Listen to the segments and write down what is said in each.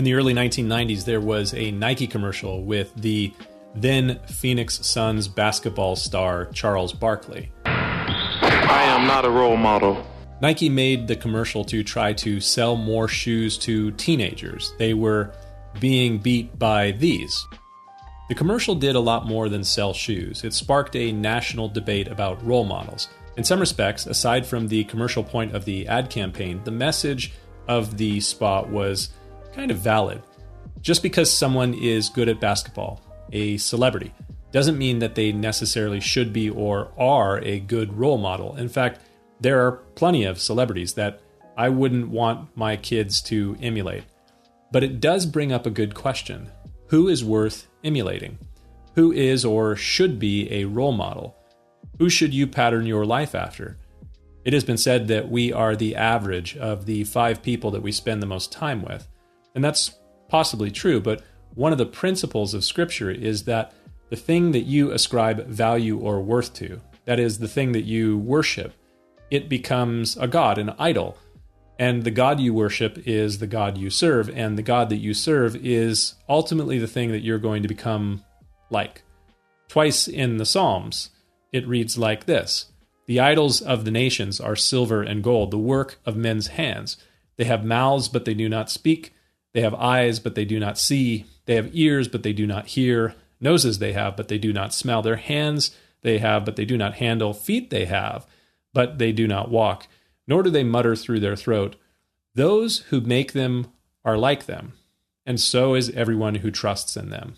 In the early 1990s, there was a Nike commercial with the then Phoenix Suns basketball star Charles Barkley. I am not a role model. Nike made the commercial to try to sell more shoes to teenagers. They were being beat by these. The commercial did a lot more than sell shoes. It sparked a national debate about role models. In some respects, aside from the commercial point of the ad campaign, the message of the spot was kind of valid. Just because someone is good at basketball, a celebrity, doesn't mean that they necessarily should be or are a good role model. In fact, there are plenty of celebrities that I wouldn't want my kids to emulate. But it does bring up a good question Who is worth emulating? Who is or should be a role model? Who should you pattern your life after? It has been said that we are the average of the five people that we spend the most time with. And that's possibly true, but one of the principles of Scripture is that the thing that you ascribe value or worth to, that is, the thing that you worship, it becomes a god, an idol. And the God you worship is the God you serve, and the God that you serve is ultimately the thing that you're going to become like. Twice in the Psalms, it reads like this The idols of the nations are silver and gold, the work of men's hands. They have mouths, but they do not speak. They have eyes, but they do not see. They have ears, but they do not hear. Noses they have, but they do not smell. Their hands they have, but they do not handle. Feet they have, but they do not walk. Nor do they mutter through their throat. Those who make them are like them, and so is everyone who trusts in them.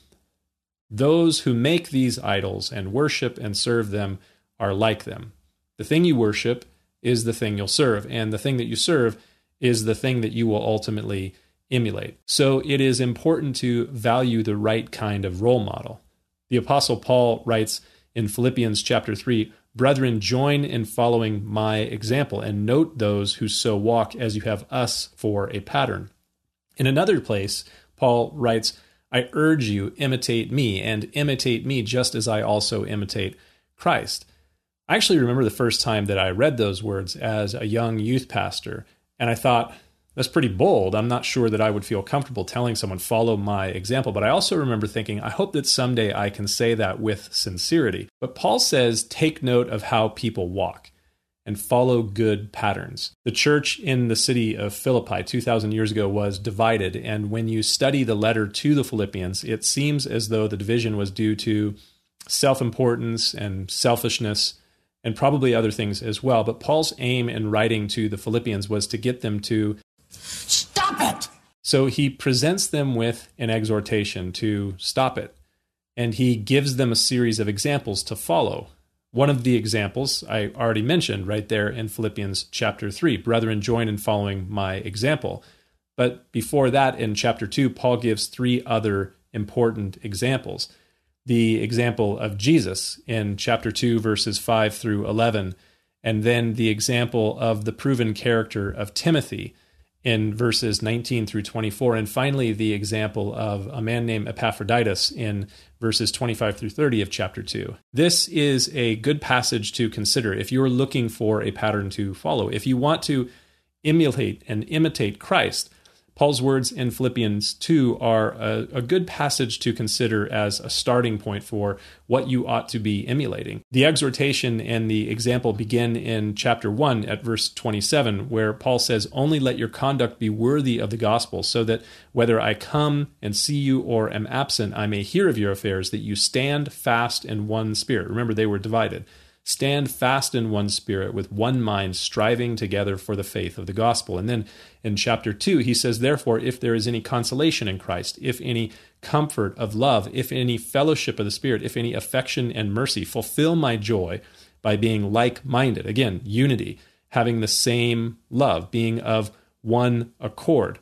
Those who make these idols and worship and serve them are like them. The thing you worship is the thing you'll serve, and the thing that you serve is the thing that you will ultimately emulate. So it is important to value the right kind of role model. The apostle Paul writes in Philippians chapter 3, "Brethren, join in following my example and note those who so walk as you have us for a pattern." In another place, Paul writes, "I urge you imitate me and imitate me just as I also imitate Christ." I actually remember the first time that I read those words as a young youth pastor, and I thought, that's pretty bold. I'm not sure that I would feel comfortable telling someone, follow my example. But I also remember thinking, I hope that someday I can say that with sincerity. But Paul says, take note of how people walk and follow good patterns. The church in the city of Philippi 2,000 years ago was divided. And when you study the letter to the Philippians, it seems as though the division was due to self importance and selfishness and probably other things as well. But Paul's aim in writing to the Philippians was to get them to Stop it! So he presents them with an exhortation to stop it, and he gives them a series of examples to follow. One of the examples I already mentioned right there in Philippians chapter 3 Brethren, join in following my example. But before that, in chapter 2, Paul gives three other important examples. The example of Jesus in chapter 2, verses 5 through 11, and then the example of the proven character of Timothy in verses 19 through 24. And finally, the example of a man named Epaphroditus in verses 25 through 30 of chapter 2. This is a good passage to consider if you're looking for a pattern to follow. If you want to emulate and imitate Christ, Paul's words in Philippians 2 are a, a, good passage to consider as a starting point for what you ought to be emulating. The exhortation and the example begin in chapter 1 at verse 27, where Paul says, Only let your conduct be worthy of the gospel, so that whether I come and see you or am absent, I may hear of your affairs, that you stand fast in one spirit. Remember, they were divided Stand fast in one spirit, with one mind, striving together for the faith of the gospel. And then in chapter 2, he says, Therefore, if there is any consolation in Christ, if any comfort of love, if any fellowship of the Spirit, if any affection and mercy, fulfill my joy by being like minded. Again, unity, having the same love, being of one accord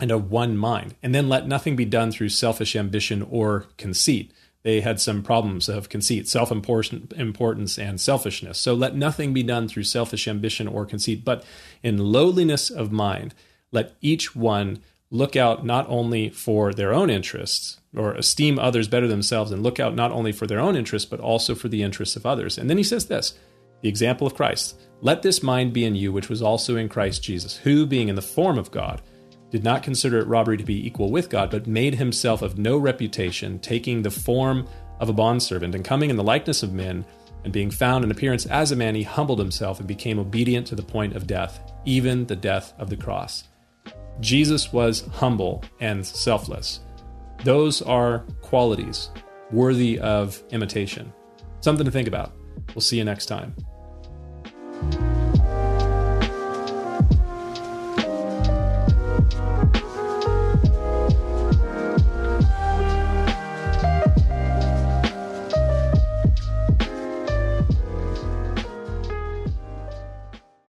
and of one mind. And then let nothing be done through selfish ambition or conceit they had some problems of conceit, self importance, and selfishness. So let nothing be done through selfish ambition or conceit, but in lowliness of mind, let each one look out not only for their own interests or esteem others better themselves and look out not only for their own interests but also for the interests of others. And then he says this the example of Christ. Let this mind be in you, which was also in Christ Jesus, who, being in the form of God, did not consider it robbery to be equal with God, but made himself of no reputation, taking the form of a bondservant, and coming in the likeness of men, and being found in appearance as a man, he humbled himself and became obedient to the point of death, even the death of the cross. Jesus was humble and selfless. Those are qualities worthy of imitation. Something to think about. We'll see you next time.